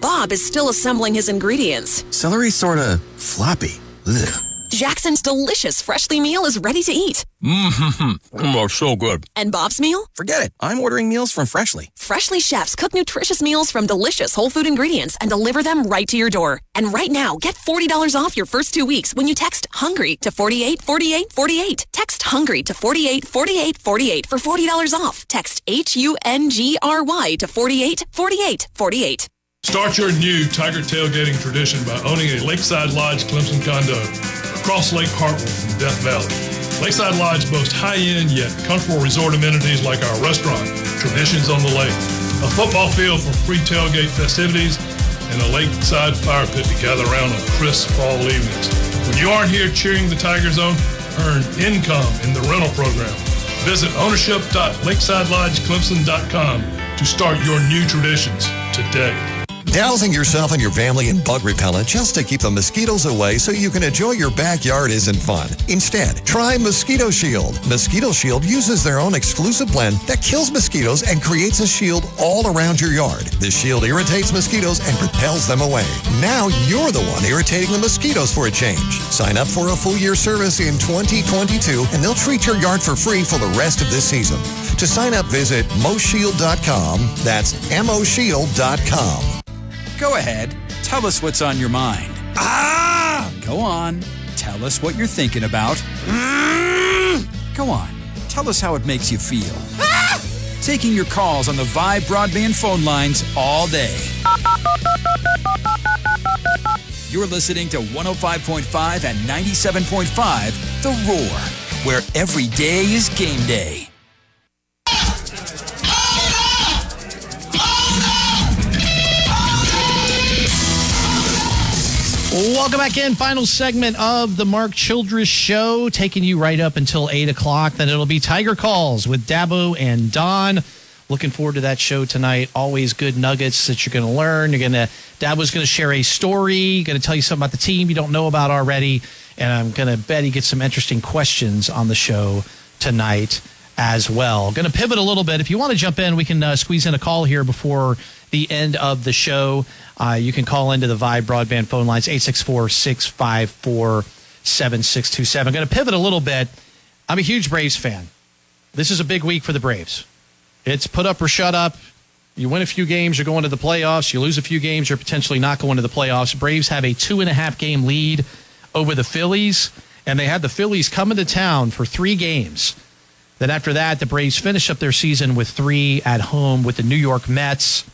Bob is still assembling his ingredients. Celery sorta floppy. Ugh. Jackson's delicious freshly meal is ready to eat. Mmm, oh, so good. And Bob's meal? Forget it. I'm ordering meals from Freshly. Freshly chefs cook nutritious meals from delicious whole food ingredients and deliver them right to your door. And right now, get $40 off your first two weeks when you text HUNGRY to 48 48 48. Text HUNGRY to 48 48 48 for $40 off. Text H U N G R Y to 48 48 48. Start your new Tiger tailgating tradition by owning a Lakeside Lodge Clemson condo across Lake Hartwell from Death Valley. Lakeside Lodge boasts high-end yet comfortable resort amenities like our restaurant, Traditions on the Lake, a football field for free tailgate festivities, and a lakeside fire pit to gather around on crisp fall evenings. When you aren't here cheering the Tigers on, earn income in the rental program. Visit ownership.lakesidelodgeclemson.com to start your new traditions today. Dousing yourself and your family in bug repellent just to keep the mosquitoes away so you can enjoy your backyard isn't fun. Instead, try Mosquito Shield. Mosquito Shield uses their own exclusive blend that kills mosquitoes and creates a shield all around your yard. The shield irritates mosquitoes and repels them away. Now you're the one irritating the mosquitoes for a change. Sign up for a full year service in 2022 and they'll treat your yard for free for the rest of this season. To sign up, visit moshield.com. That's moshield.com. Go ahead. Tell us what's on your mind. Ah! Go on. Tell us what you're thinking about. Go on. Tell us how it makes you feel. Taking your calls on the Vibe broadband phone lines all day. You're listening to 105.5 and 97.5 The Roar, where every day is game day. Welcome back in. Final segment of the Mark Childress Show, taking you right up until 8 o'clock. Then it'll be Tiger Calls with Dabo and Don. Looking forward to that show tonight. Always good nuggets that you're going to learn. You're going to, Dabo's going to share a story, going to tell you something about the team you don't know about already. And I'm going to bet he gets some interesting questions on the show tonight as well. Going to pivot a little bit. If you want to jump in, we can uh, squeeze in a call here before the end of the show. Uh, you can call into the Vibe broadband phone lines 864 654 7627. Going to pivot a little bit. I'm a huge Braves fan. This is a big week for the Braves. It's put up or shut up. You win a few games, you're going to the playoffs. You lose a few games, you're potentially not going to the playoffs. Braves have a two and a half game lead over the Phillies, and they had the Phillies come into town for three games. Then after that, the Braves finish up their season with three at home with the New York Mets.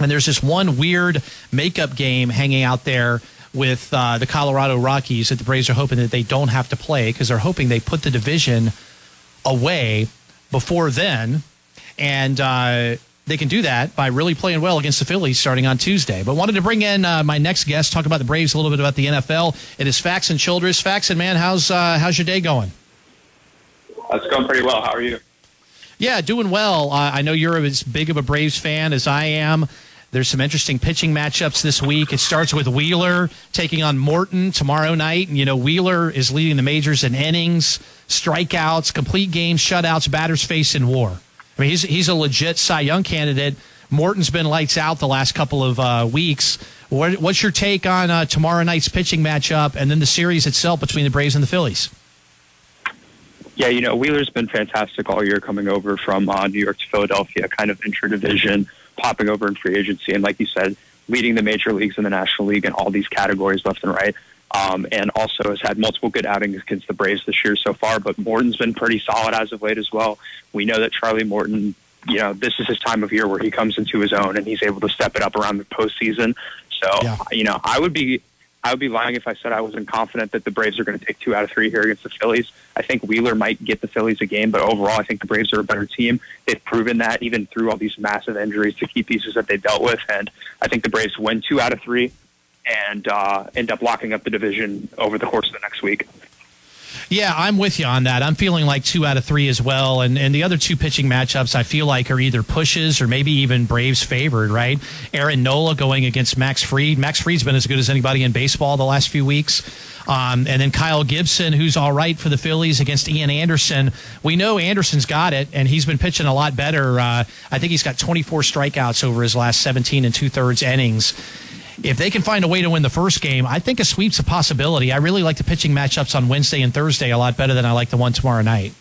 And there's this one weird makeup game hanging out there with uh, the Colorado Rockies that the Braves are hoping that they don't have to play because they're hoping they put the division away before then. And uh, they can do that by really playing well against the Phillies starting on Tuesday. But wanted to bring in uh, my next guest, talk about the Braves, a little bit about the NFL. It is Faxon Childress. Faxon, man, how's, uh, how's your day going? It's going pretty well. How are you? Yeah, doing well. Uh, I know you're as big of a Braves fan as I am. There's some interesting pitching matchups this week. It starts with Wheeler taking on Morton tomorrow night. And, you know, Wheeler is leading the majors in innings, strikeouts, complete games, shutouts, batters faced in war. I mean, he's, he's a legit Cy Young candidate. Morton's been lights out the last couple of uh, weeks. What, what's your take on uh, tomorrow night's pitching matchup and then the series itself between the Braves and the Phillies? Yeah, you know, Wheeler's been fantastic all year coming over from uh, New York to Philadelphia, kind of intra-division, popping over in free agency. And like you said, leading the major leagues in the National League in all these categories left and right. Um, and also has had multiple good outings against the Braves this year so far. But Morton's been pretty solid as of late as well. We know that Charlie Morton, you know, this is his time of year where he comes into his own and he's able to step it up around the postseason. So, yeah. you know, I would be I would be lying if I said I wasn't confident that the Braves are going to take two out of three here against the Phillies. I think Wheeler might get the Phillies a game, but overall, I think the Braves are a better team. They've proven that even through all these massive injuries to key pieces that they dealt with, and I think the Braves win two out of three and uh, end up locking up the division over the course of the next week. Yeah, I'm with you on that. I'm feeling like two out of three as well. And and the other two pitching matchups I feel like are either pushes or maybe even Braves favored, right? Aaron Nola going against Max Fried. Max Fried's been as good as anybody in baseball the last few weeks. Um, and then Kyle Gibson, who's all right for the Phillies against Ian Anderson. We know Anderson's got it, and he's been pitching a lot better. Uh, I think he's got 24 strikeouts over his last 17 and two thirds innings. If they can find a way to win the first game, I think a sweep's a possibility. I really like the pitching matchups on Wednesday and Thursday a lot better than I like the one tomorrow night.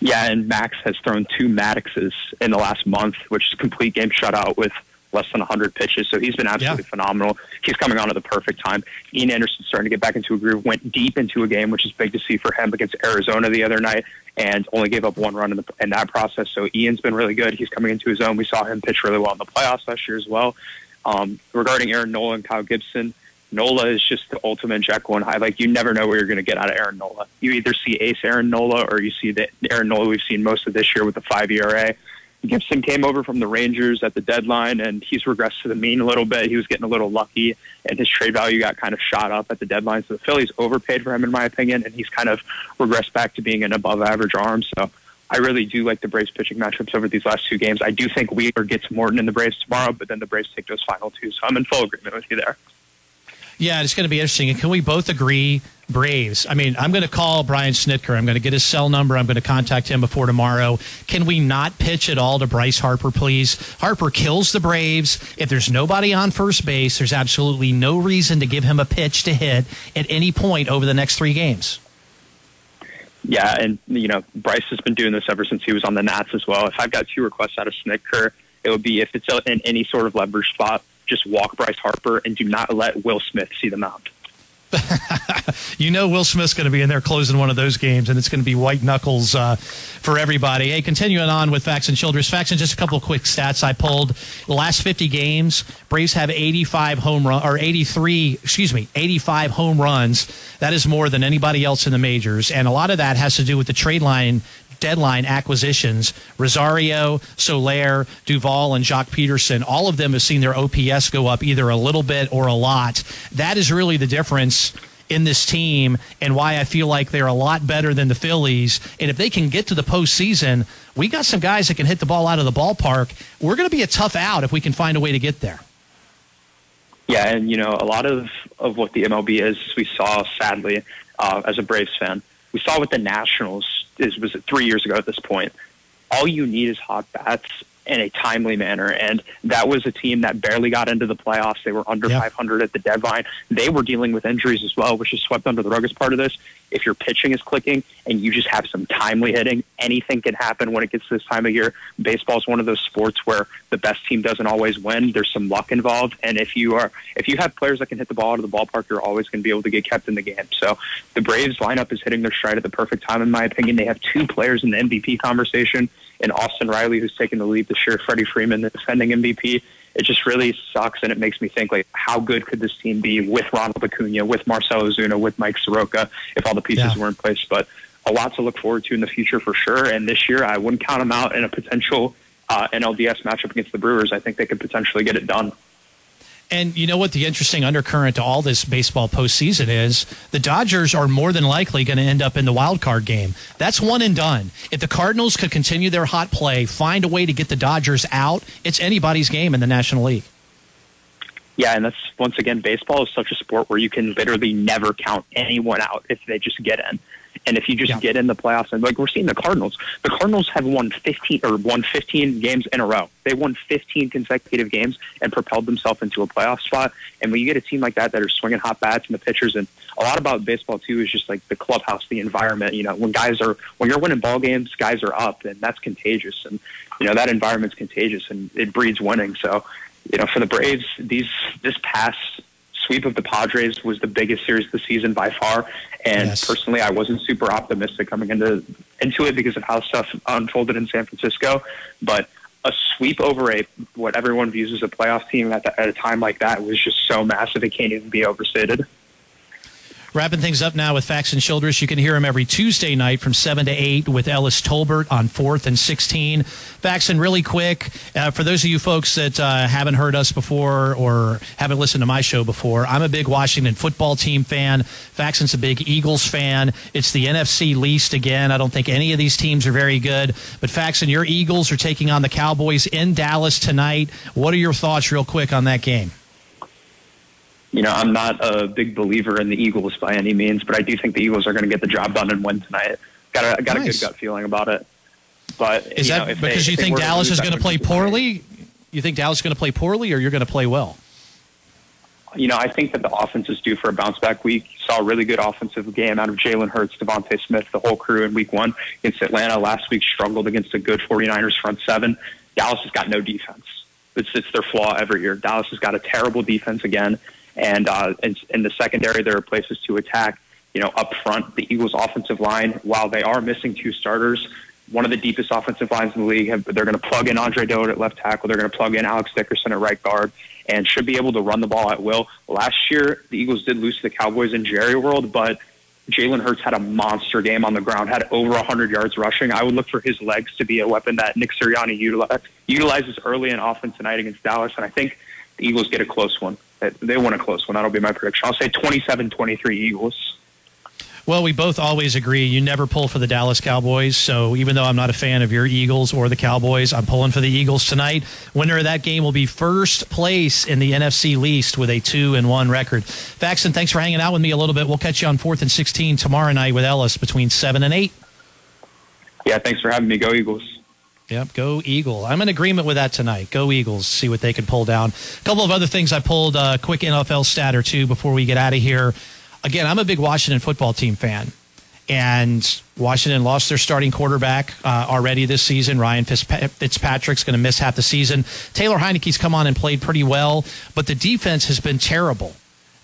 Yeah, and Max has thrown two Maddoxes in the last month, which is a complete game shutout with less than 100 pitches. So he's been absolutely yeah. phenomenal. He's coming on at the perfect time. Ian Anderson's starting to get back into a groove, went deep into a game, which is big to see for him against Arizona the other night, and only gave up one run in, the, in that process. So Ian's been really good. He's coming into his own. We saw him pitch really well in the playoffs last year as well. Um, regarding Aaron Nola and Kyle Gibson, Nola is just the ultimate Jekyll and Hyde. Like you never know what you're going to get out of Aaron Nola. You either see ace Aaron Nola or you see the Aaron Nola we've seen most of this year with the five ERA. Gibson came over from the Rangers at the deadline, and he's regressed to the mean a little bit. He was getting a little lucky, and his trade value got kind of shot up at the deadline. So the Phillies overpaid for him, in my opinion, and he's kind of regressed back to being an above-average arm. So I really do like the Braves pitching matchups over these last two games. I do think Wheeler gets Morton in the Braves tomorrow, but then the Braves take those final two. So I'm in full agreement with you there. Yeah, it's going to be interesting. And can we both agree, Braves? I mean, I'm going to call Brian Snitker. I'm going to get his cell number. I'm going to contact him before tomorrow. Can we not pitch at all to Bryce Harper, please? Harper kills the Braves. If there's nobody on first base, there's absolutely no reason to give him a pitch to hit at any point over the next three games. Yeah, and you know Bryce has been doing this ever since he was on the Nats as well. If I've got two requests out of Snitker, it would be if it's in any sort of leverage spot, just walk Bryce Harper and do not let Will Smith see the mound. you know Will Smith's going to be in there closing one of those games, and it's going to be white knuckles uh, for everybody. Hey, continuing on with Faxon Childress. Faxon just a couple of quick stats I pulled. The last 50 games, Braves have 85 home run or 83, excuse me, 85 home runs. That is more than anybody else in the majors, and a lot of that has to do with the trade line deadline acquisitions, Rosario, Soler, Duvall, and Joc Pederson, all of them have seen their OPS go up either a little bit or a lot. That is really the difference in this team and why I feel like they're a lot better than the Phillies. And if they can get to the postseason, we got some guys that can hit the ball out of the ballpark. We're going to be a tough out if we can find a way to get there. Yeah, and you know, a lot of, of what the MLB is, we saw sadly uh, as a Braves fan. We saw with the Nationals is was three years ago at this point. All you need is hot bats in a timely manner. And that was a team that barely got into the playoffs. They were under yep. 500 at the deadline. They were dealing with injuries as well, which is swept under the rug as part of this. If your pitching is clicking and you just have some timely hitting, anything can happen when it gets to this time of year. Baseball is one of those sports where the best team doesn't always win. There's some luck involved, and if you are if you have players that can hit the ball out of the ballpark, you're always going to be able to get kept in the game. So the Braves lineup is hitting their stride at the perfect time, in my opinion. They have two players in the MVP conversation and Austin Riley, who's taken the lead this year, Freddie Freeman, the defending MVP. It just really sucks, and it makes me think like, how good could this team be with Ronald Acuna, with Marcell Ozuna, with Mike Soroka, if all the pieces yeah. were in place? But a lot to look forward to in the future for sure. And this year, I wouldn't count them out in a potential uh, NLDS matchup against the Brewers. I think they could potentially get it done. And you know what the interesting undercurrent to all this baseball postseason is? The Dodgers are more than likely going to end up in the wild card game. That's one and done. If the Cardinals could continue their hot play, find a way to get the Dodgers out, it's anybody's game in the National League. Yeah, and that's once again, baseball is such a sport where you can literally never count anyone out if they just get in. And if you just yeah. get in the playoffs, and like we're seeing the Cardinals, the Cardinals have won 15 or won 15 games in a row. They won 15 consecutive games and propelled themselves into a playoff spot. And when you get a team like that that are swinging hot bats and the pitchers, and a lot about baseball too is just like the clubhouse, the environment. You know, when guys are when you're winning ball games, guys are up, and that's contagious. And you know that environment's contagious, and it breeds winning. So you know, for the Braves, these this past sweep of the Padres was the biggest series of the season by far. And yes. personally, I wasn't super optimistic coming into into it because of how stuff unfolded in San Francisco. But a sweep over a what everyone views as a playoff team at, the, at a time like that was just so massive it can't even be overstated. Wrapping things up now with Faxon Childress. You can hear him every Tuesday night from 7 to 8 with Ellis Tolbert on 4th and 16. Faxon, really quick, uh, for those of you folks that uh, haven't heard us before or haven't listened to my show before, I'm a big Washington football team fan. Faxon's a big Eagles fan. It's the NFC least again. I don't think any of these teams are very good. But Faxon, your Eagles are taking on the Cowboys in Dallas tonight. What are your thoughts, real quick, on that game? You know, I'm not a big believer in the Eagles by any means, but I do think the Eagles are going to get the job done and win tonight. Got a got nice. a good gut feeling about it. But is you that know, because they, you think Dallas is going to play poorly? You think Dallas is going to play poorly, or you're going to play well? you know, I think that the offense is due for a bounce back week. Saw a really good offensive game out of Jalen Hurts, DeVonta Smith, the whole crew in week one against Atlanta. Last week struggled against a good 49ers front seven. Dallas has got no defense. It's, it's their flaw every year. Dallas has got a terrible defense again. And uh, in, in the secondary, there are places to attack. You know, up front, the Eagles' offensive line, while they are missing two starters, one of the deepest offensive lines in the league. Have, they're going to plug in Andre Dillard at left tackle. They're going to plug in Alex Dickerson at right guard and should be able to run the ball at will. Last year, the Eagles did lose to the Cowboys in Jerry World, but Jalen Hurts had a monster game on the ground, had over 100 yards rushing. I would look for his legs to be a weapon that Nick Sirianni utilizes early in offense tonight against Dallas, and I think the Eagles get a close one. They win a close one. That'll be my prediction. I'll say 27-23 Eagles. Well, we both always agree you never pull for the Dallas Cowboys. So even though I'm not a fan of your Eagles or the Cowboys, I'm pulling for the Eagles tonight. Winner of that game will be first place in the NFC least with a two and one record. Faxon, thanks for hanging out with me a little bit. We'll catch you on fourth and 16 tomorrow night with Ellis between seven and eight. Yeah, thanks for having me. Go Eagles. Yep, go Eagle. I'm in agreement with that tonight. Go Eagles. See what they can pull down. A couple of other things I pulled. A quick NFL stat or two before we get out of here again, I'm a big Washington football team fan. And Washington lost their starting quarterback uh, already this season. Ryan Fitzpatrick's going to miss half the season. Taylor Heinicke's come on and played pretty well, but the defense has been terrible.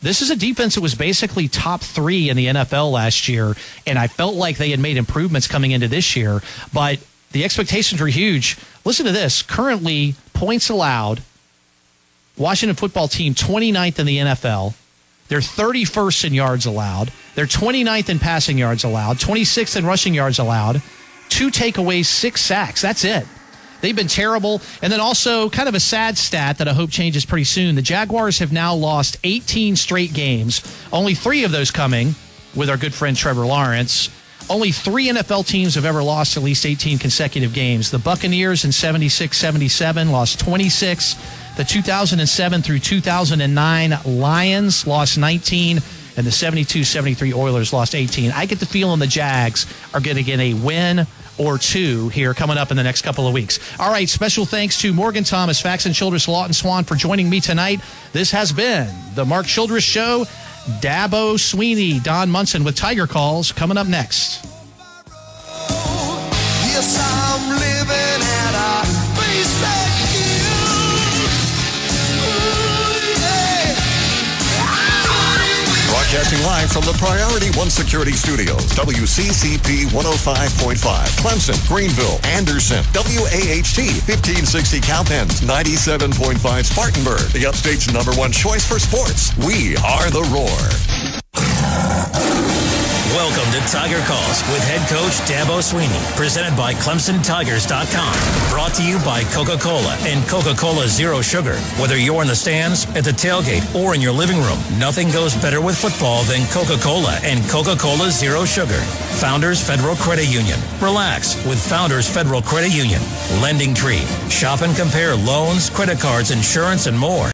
This is a defense that was basically top three in the NFL last year, and I felt like they had made improvements coming into this year, but the expectations were huge. Listen to this. Currently, points allowed, Washington football team 29th in the NFL. They're 31st in yards allowed. They're 29th in passing yards allowed, 26th in rushing yards allowed, two takeaways, six sacks. That's it. They've been terrible. And then also, kind of a sad stat that I hope changes pretty soon. The Jaguars have now lost 18 straight games, only three of those coming with our good friend Trevor Lawrence. Only three NFL teams have ever lost at least 18 consecutive games. The Buccaneers in 76 77 lost 26. The 2007 through 2009 Lions lost 19, and the 72 73 Oilers lost 18. I get the feeling the Jags are going to get a win or two here coming up in the next couple of weeks. All right, special thanks to Morgan Thomas, Faxon Childress, Lawton Swann for joining me tonight. This has been the Mark Childress Show. Dabo Swinney, Don Munson with Tiger Calls coming up next. Yes, Broadcasting live from the Priority One Security Studios, WCCP 105.5, Clemson, Greenville, Anderson, WAHT 1560 Cowpens, 97.5 Spartanburg, the upstate's number one choice for sports. We are the Roar. Welcome to Tiger Calls with head coach Dabo Swinney, presented by ClemsonTigers.com. Brought to you by Coca-Cola and Coca-Cola Zero Sugar. Whether you're in the stands, at the tailgate, or in your living room, nothing goes better with football than Coca-Cola and Coca-Cola Zero Sugar. Founders Federal Credit Union. Relax with Founders Federal Credit Union. Lending Tree. Shop and compare loans, credit cards, insurance, and more.